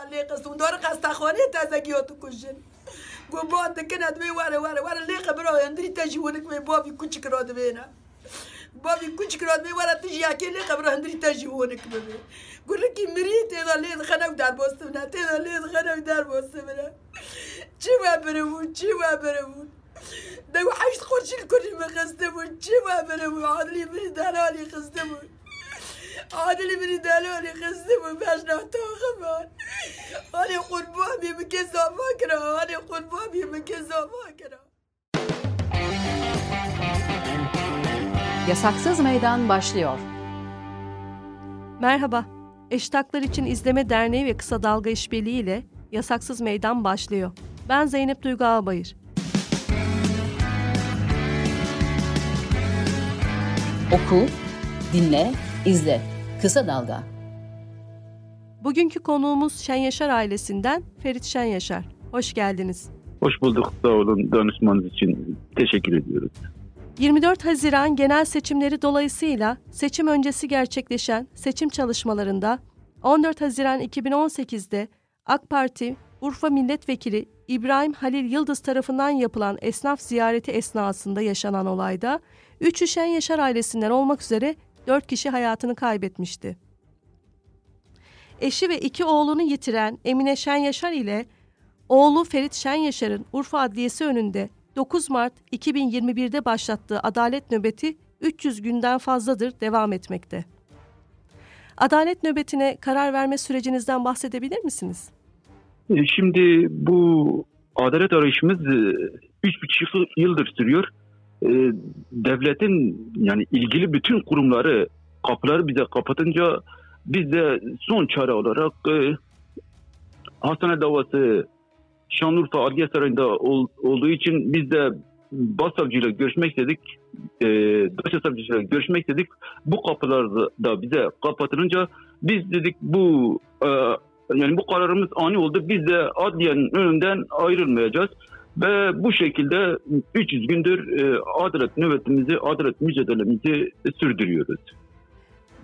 والله قسم دار قسم خانه تزگیاتو کشن گو باد کند می واره واره وره لیق برا اندری تجیونک می بابی کوچک را دوینا بابی کوچک را می وره تجی یکی لیق برا اندری تجیونک می گو لکی مری تیدا لید خنو در باستم نه تیدا لید خنو در باستم نه چی و برمون چی و برمون دو حشت خورشی کنی مخسته بود چی و برمون عادلی بری دلالی خسته بود عادلي من دالالي خستمون باش نعطوه خبر أنا يقول بابي مكزة فاكرة أنا يقول بابي مكزة فاكرة Yasaksız Meydan başlıyor. Merhaba. Eştaklar için İzleme Derneği ve Kısa Dalga İşbirliği ile Yasaksız Meydan başlıyor. Ben Zeynep Duygu Ağbayır. Oku, dinle, izle. Kısa Dalga. Bugünkü konuğumuz Şen Yaşar ailesinden Ferit Şen Yaşar. Hoş geldiniz. Hoş bulduk. Sağ olun. Danışmanınız için teşekkür ediyoruz. 24 Haziran genel seçimleri dolayısıyla seçim öncesi gerçekleşen seçim çalışmalarında 14 Haziran 2018'de AK Parti Urfa Milletvekili İbrahim Halil Yıldız tarafından yapılan esnaf ziyareti esnasında yaşanan olayda 3 Şen Yaşar ailesinden olmak üzere 4 kişi hayatını kaybetmişti. Eşi ve iki oğlunu yitiren Emine Şen Yaşar ile oğlu Ferit Şen Yaşar'ın Urfa Adliyesi önünde 9 Mart 2021'de başlattığı adalet nöbeti 300 günden fazladır devam etmekte. Adalet nöbetine karar verme sürecinizden bahsedebilir misiniz? E, Şimdi bu adalet arayışımız e, üç buçuk yıldır sürüyor. E, Devletin yani ilgili bütün kurumları kapıları bize kapatınca biz de son çare olarak e, hastane davası Şanlıurfa Adliye Sarayı'nda ol- olduğu için biz de başsavcıyla görüşmek istedik. E, dosya savcısıyla görüşmek istedik. Bu kapılar da bize kapatılınca biz dedik bu e, yani bu kararımız ani oldu. Biz de adliyenin önünden ayrılmayacağız. Ve bu şekilde 300 gündür e, adalet nöbetimizi, adalet mücadelemizi sürdürüyoruz.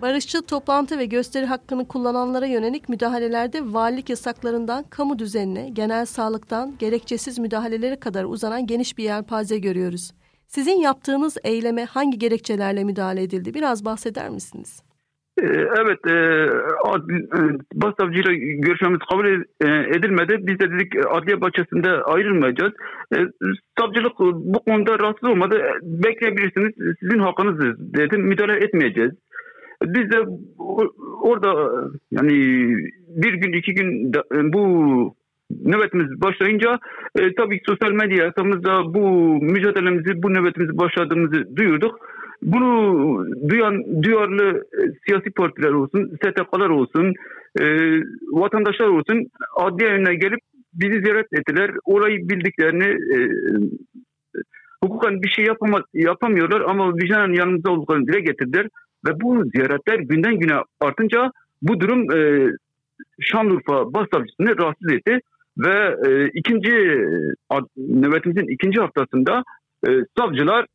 Barışçıl toplantı ve gösteri hakkını kullananlara yönelik müdahalelerde valilik yasaklarından kamu düzenine, genel sağlıktan gerekçesiz müdahalelere kadar uzanan geniş bir yelpaze görüyoruz. Sizin yaptığınız eyleme hangi gerekçelerle müdahale edildi? Biraz bahseder misiniz? E, evet, e, e, başsavcıyla görüşmemiz kabul e, edilmedi. Biz de dedik adliye bahçesinde ayrılmayacağız. Savcılık bu konuda rahatsız olmadı. Bekleyebilirsiniz, sizin hakkınızdır dedi. Müdahale etmeyeceğiz. Biz de orada yani bir gün iki gün bu nöbetimiz başlayınca e, tabii sosyal medya hesabımızda bu mücadelemizi, bu nöbetimizi başladığımızı duyurduk. Bunu duyan duyarlı e, siyasi partiler olsun, STK'lar olsun, e, vatandaşlar olsun adliye önüne gelip bizi ziyaret ettiler. Olayı bildiklerini e, hukuken bir şey yapama, yapamıyorlar ama vicdanen yanımızda olduklarını dile getirdiler. Ve bu ziyaretler günden güne artınca bu durum e, Şanlıurfa Başsavcısını rahatsız etti. Ve e, ikinci ad- nöbetimizin ikinci haftasında e, savcılar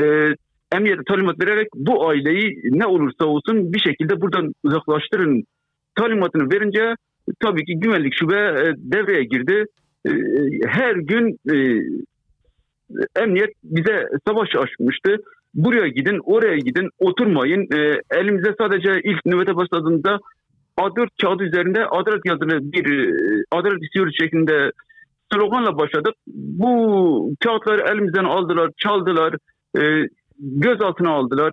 e, emniyete talimat vererek bu aileyi ne olursa olsun bir şekilde buradan uzaklaştırın talimatını verince tabii ki güvenlik şube e, devreye girdi. E, her gün e, emniyet bize savaş açmıştı. Buraya gidin, oraya gidin, oturmayın. E, elimize sadece ilk nöbete başladığında A4 kağıdı üzerinde adalet yazılı bir e, adalet istiyoruz şeklinde sloganla başladık. Bu kağıtları elimizden aldılar, çaldılar, e, gözaltına aldılar.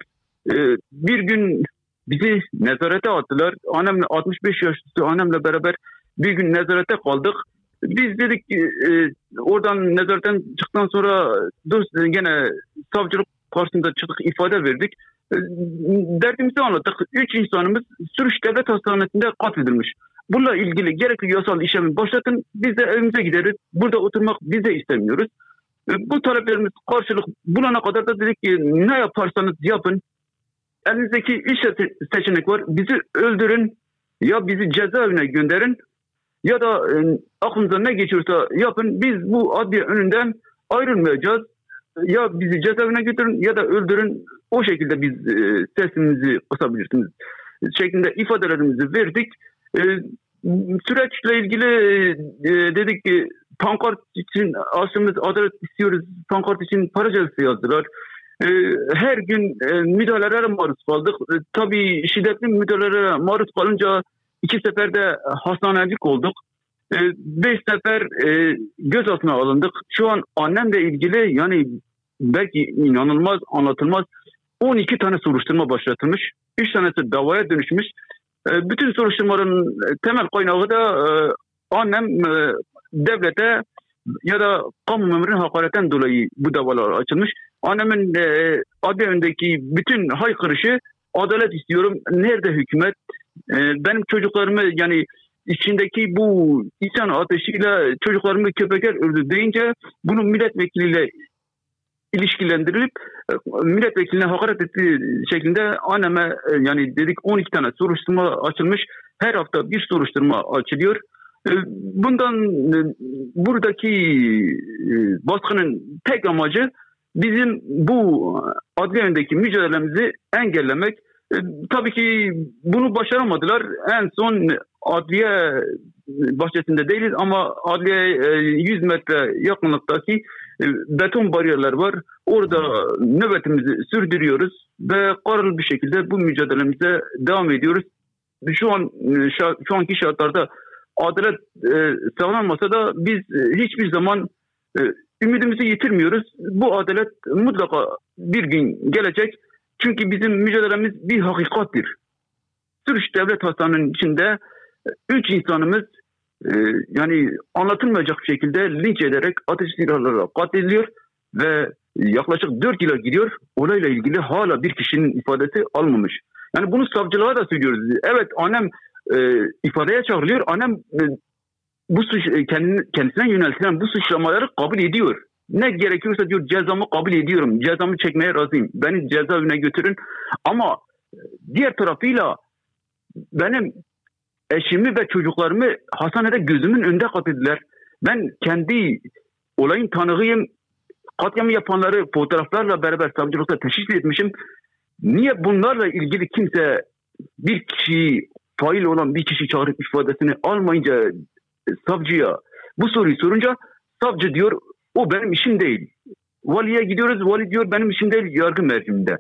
E, bir gün bizi nezarete attılar. Annemle 65 yaş üstü annemle beraber bir gün nezarete kaldık. Biz dedik ki e, oradan nezaretten çıktıktan sonra dur gene savcılık karşısında çıktık ifade verdik. E, derdimizi anlattık. Üç insanımız Sürüş Devlet Hastanesi'nde katledilmiş. Bununla ilgili gerekli yasal işlemi başlatın. Biz de evimize gideriz. Burada oturmak biz de istemiyoruz. E, Bu taleplerimiz karşılık bulana kadar da dedik ki ne yaparsanız yapın. Elinizdeki se- seçenek var. Bizi öldürün ya bizi cezaevine gönderin ya da e, aklınıza ne geçiyorsa yapın. Biz bu adliye önünden ayrılmayacağız. Ya bizi cezaevine götürün ya da öldürün. O şekilde biz e, sesimizi kısabilirsiniz. Şeklinde ifadelerimizi verdik. E, süreçle ilgili dedik ki pankart için aslımız adalet istiyoruz. Pankart için para cezası yazdılar. E, her gün e, müdahalelere maruz kaldık. E, tabii şiddetli müdahalelere maruz kalınca iki seferde hastanelik olduk. E, beş sefer e, gözaltına alındık. Şu an annemle ilgili yani belki inanılmaz anlatılmaz 12 tane soruşturma başlatılmış. 3 tanesi davaya dönüşmüş. E, bütün soruşturmaların e, temel kaynağı da e, annem e, devlete ya da kamu memurunun hakaretten dolayı bu davalar açılmış. Annemin e, adli öndeki bütün haykırışı adalet istiyorum. Nerede hükümet? E, benim çocuklarımı yani içindeki bu insan ateşiyle çocuklarımı köpekler öldü deyince bunu milletvekiliyle ilişkilendirilip e, milletvekiline hakaret ettiği şeklinde anneme e, yani dedik 12 tane soruşturma açılmış. Her hafta bir soruşturma açılıyor. E, bundan buradaki baskının tek amacı bizim bu adli mücadelemizi engellemek. Tabii ki bunu başaramadılar. En son adliye bahçesinde değiliz ama adliye 100 metre yakınlıktaki e, beton bariyerler var. Orada nöbetimizi sürdürüyoruz ve kararlı bir şekilde bu mücadelemize devam ediyoruz. Şu an e, şu anki şartlarda adalet e, sağlanmasa da biz hiçbir zaman ümidimizi yitirmiyoruz. Bu adalet mutlaka bir gün gelecek. Çünkü bizim mücadelemiz bir hakikattir. Sürüş Devlet Hastanesi'nin içinde üç insanımız e, yani anlatılmayacak şekilde linç ederek ateş silahlarla katlediliyor ve yaklaşık 4 yıla gidiyor. Olayla ilgili hala bir kişinin ifadesi almamış. Yani bunu savcılığa da söylüyoruz. Evet annem e, ifadeye çağrılıyor. Annem e, bu suç e, kendisine yöneltilen bu suçlamaları kabul ediyor. Ne gerekiyorsa diyor cezamı kabul ediyorum. Cezamı çekmeye razıyım. Beni cezaevine götürün. Ama e, diğer tarafıyla benim eşimi ve çocuklarımı hastanede gözümün önünde katlediler. Ben kendi olayın tanığıyım. Katliamı yapanları fotoğraflarla beraber savcılıkta teşhis etmişim. Niye bunlarla ilgili kimse bir kişi fail olan bir kişi çağırıp ifadesini almayınca savcıya bu soruyu sorunca savcı diyor o benim işim değil. Valiye gidiyoruz vali diyor benim işim değil yargı merciminde.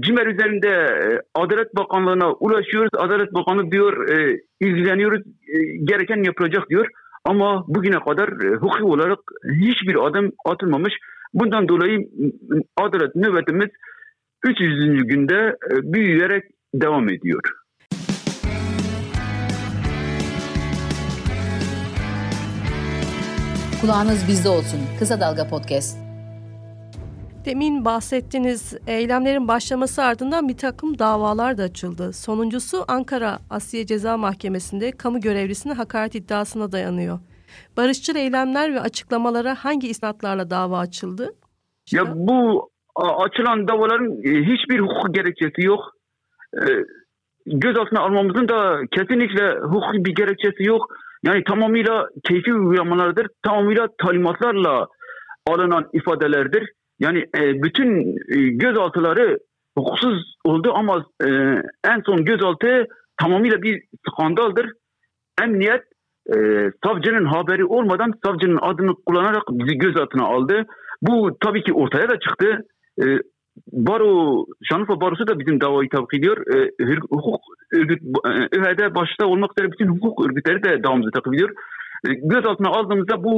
CİMER üzerinde e, Adalet Bakanlığı'na ulaşıyoruz. Adalet Bakanı diyor e, ilgileniyoruz e, gereken yapılacak diyor. Ama bugüne kadar e, hukuki olarak hiçbir adım atılmamış. Bundan dolayı adalet nöbetimiz 300. günde e, büyüyerek devam ediyor. Kulağınız bizde olsun. Kısa Dalga Podcast. Demin bahsettiğiniz eylemlerin başlaması ardından bir takım davalar da açıldı. Sonuncusu Ankara Asya Ceza Mahkemesi'nde kamu görevlisine hakaret iddiasına dayanıyor. Barışçıl eylemler ve açıklamalara hangi isnatlarla dava açıldı? İşte... Ya bu açılan davaların e, hiçbir hukuk gerekçesi yok. E, gözaltına almamızın da kesinlikle hukuki bir gerekçesi yok. Yani tamamıyla keyfi uygulamalardır. Tamamıyla talimatlarla alınan ifadelerdir. Yani e, bütün e, gözaltıları hukuksuz oldu ama e, en son gözaltı tamamıyla bir skandaldır. Emniyet e, savcının haberi olmadan savcının adını kullanarak bizi gözaltına aldı. Bu tabii ki ortaya da çıktı. E, Baro, Şanlıurfa Barosu da bizim davayı takip ediyor. E, hukuk örgüt, e, ÖHD başta olmak üzere bütün hukuk örgütleri de davamızı takip ediyor. E, gözaltına aldığımızda bu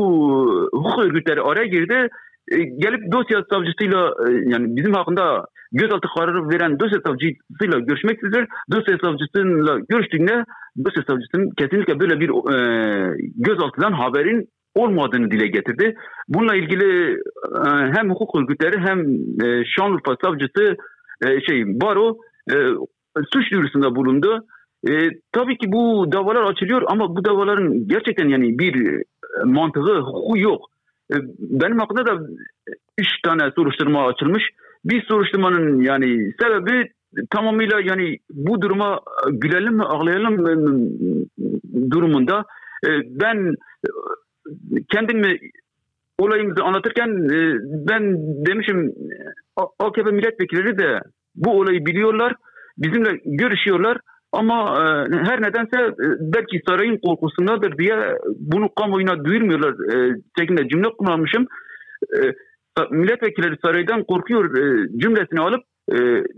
hukuk örgütleri araya girdi e, gelip dosya savcısıyla e, yani bizim hakkında gözaltı kararı veren dosya savcısıyla görüşmek üzere dosya savcısıyla görüştüğünde dosya savcısının kesinlikle böyle bir e, gözaltıdan haberin olmadığını dile getirdi. Bununla ilgili e, hem hukuk örgütleri hem e, Şanlıurfa savcısı e, şey baro e, suç duyurusunda bulundu. Tabii ki bu davalar açılıyor ama bu davaların gerçekten yani bir mantığı, hukuku yok. Benim hakkında da üç tane soruşturma açılmış. Bir soruşturmanın yani sebebi tamamıyla yani bu duruma gülelim mi ağlayalım mı durumunda. Ben kendimi olayımızı anlatırken e, ben demişim AKP milletvekilleri de bu olayı biliyorlar. Bizimle görüşüyorlar. Ama e, her nedense e, belki sarayın korkusundadır diye bunu kamuoyuna duyurmuyorlar e, şeklinde cümle kullanmışım. E, milletvekilleri saraydan korkuyor e, cümlesini alıp e,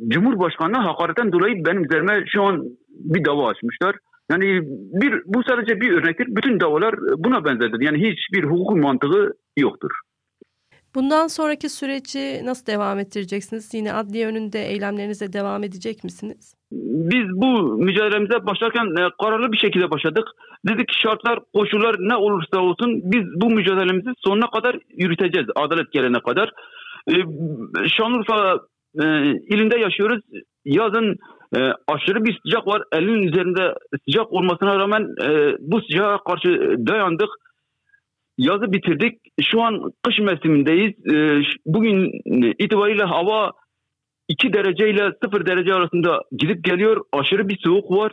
Cumhurbaşkanı'na hakaretten dolayı benim üzerime şu an bir dava açmışlar. Yani bir bu sadece bir örnektir. Bütün davalar buna benzerdir. Yani hiçbir hukuk mantığı yoktur. Bundan sonraki süreci nasıl devam ettireceksiniz? Yine adliye önünde eylemlerinize devam edecek misiniz? Biz bu mücadelemize başlarken e, kararlı bir şekilde başladık. Dedik ki şartlar, koşullar ne olursa olsun biz bu mücadelemizi sonuna kadar yürüteceğiz. Adalet gelene kadar. E, Şanlıurfa e, ilinde yaşıyoruz. Yazın e, aşırı bir sıcak var. Elin üzerinde sıcak olmasına rağmen e, bu sıcağa karşı dayandık. Yazı bitirdik. Şu an kış mevsimindeyiz. E, bugün itibariyle hava 2 derece ile 0 derece arasında gidip geliyor. Aşırı bir soğuk var.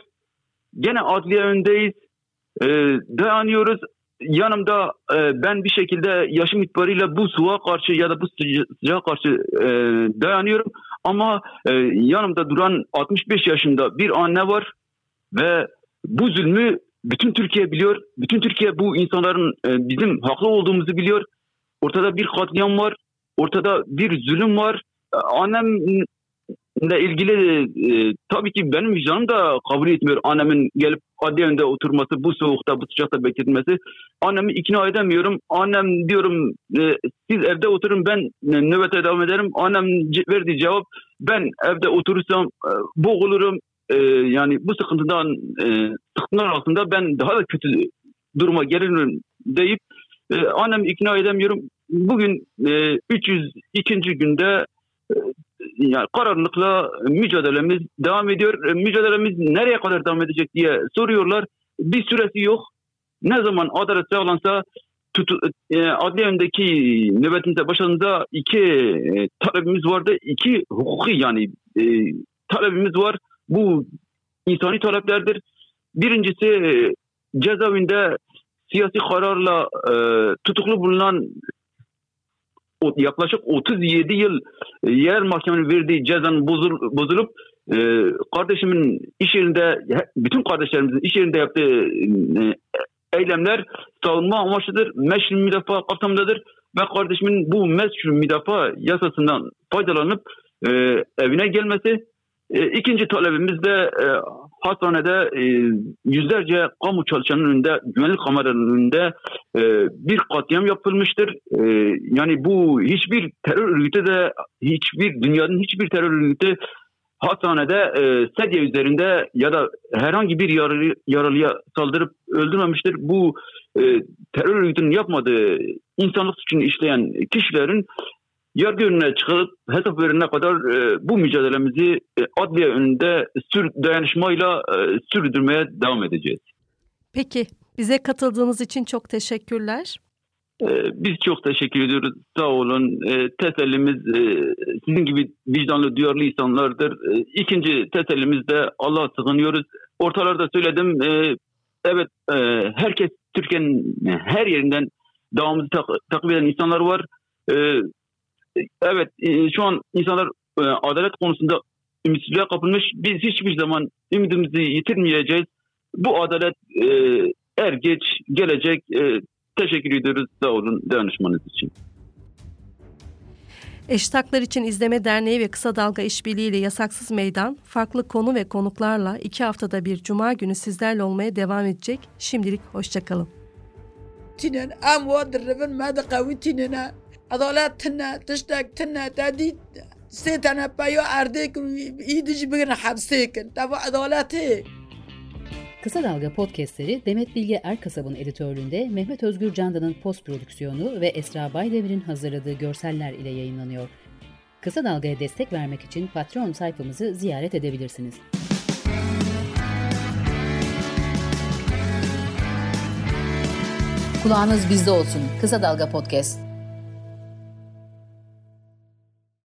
Gene adliye önündeyiz. E, dayanıyoruz. Yanımda e, ben bir şekilde yaşım itibariyle bu soğuğa karşı ya da bu sıcağa karşı e, dayanıyorum. Ama e, yanımda duran 65 yaşında bir anne var ve bu zulmü bütün Türkiye biliyor. Bütün Türkiye bu insanların e, bizim haklı olduğumuzu biliyor. Ortada bir katliam var. Ortada bir zulüm var. E, annemle ilgili e, tabii ki benim vicdanım da kabul etmiyor. Annemin gelip adliye önünde oturması, bu soğukta, bu sıcakta bekletmesi. Annemi ikna edemiyorum. Annem diyorum e, siz evde oturun ben e, nöbete devam ederim. Annem verdiği cevap ben evde oturursam e, boğulurum. E, yani bu sıkıntıdan e, sıkıntılar altında ben daha da kötü duruma gelirim deyip e, annemi ikna edemiyorum. Bugün e, 302. günde e, yani kararlılıkla mücadelemiz devam ediyor. E, mücadelemiz nereye kadar devam edecek diye soruyorlar. Bir süresi yok. Ne zaman adalet sağlansa tutu, e, adliye önündeki nöbetimize başladığında iki e, talebimiz vardı. İki hukuki yani e, talebimiz var. Bu insani taleplerdir. Birincisi e, cezaevinde siyasi kararla e, tutuklu bulunan yaklaşık 37 yıl e, yerel mahkemenin verdiği cezanın bozul, bozulup e, kardeşimin iş yerinde bütün kardeşlerimizin iş yerinde yaptığı e, eylemler savunma amaçlıdır. Meşru müdafaa kapsamındadır ve kardeşimin bu meşru müdafaa yasasından faydalanıp e, evine gelmesi. E, ikinci talebimiz de e, hastanede e, yüzlerce kamu çalışanının önünde, güvenlik kameralarının önünde e, bir katliam yapılmıştır. E, yani bu hiçbir terör örgütü de, hiçbir dünyanın hiçbir terör örgütü hastanede e, sedye üzerinde ya da herhangi bir yaralı, yaralıya saldırıp öldürmemiştir. Bu e, terör örgütünün yapmadığı insanlık suçunu işleyen kişilerin yargı önüne çıkıp hesap verilene kadar e, bu mücadelemizi e, adliye önünde sür, dayanışmayla e, sürdürmeye devam edeceğiz. Peki bize katıldığınız için çok teşekkürler. E, biz çok teşekkür ediyoruz. Sağ olun. E, tesellimiz e, sizin gibi vicdanlı, duyarlı insanlardır. İkinci tesellimiz de Allah'a sığınıyoruz. Ortalarda söyledim. Evet herkes Türkiye'nin her yerinden davamızı tak takip eden insanlar var. Evet e, şu an insanlar e, adalet konusunda ümitsizliğe kapılmış. Biz hiçbir zaman ümidimizi yitirmeyeceğiz. Bu adalet e, er geç gelecek. E, teşekkür ediyoruz. Sağ olun danışmanız için. Eştaklar için İzleme Derneği ve Kısa Dalga İşbirliği ile Yasaksız Meydan farklı konu ve konuklarla iki haftada bir cuma günü sizlerle olmaya devam edecek. Şimdilik hoşçakalın. Qawi tinena adalet tinna tiştek tinna tadi setana payo ardek idici bir hapsekin tabi adaleti. Kısa Dalga podcastleri Demet Bilge Erkasab'ın editörlüğünde Mehmet Özgür Candan'ın post prodüksiyonu ve Esra Baydemir'in hazırladığı görseller ile yayınlanıyor. Kısa Dalga'ya destek vermek için Patreon sayfamızı ziyaret edebilirsiniz. Kulağınız bizde olsun. Kısa Dalga Podcast.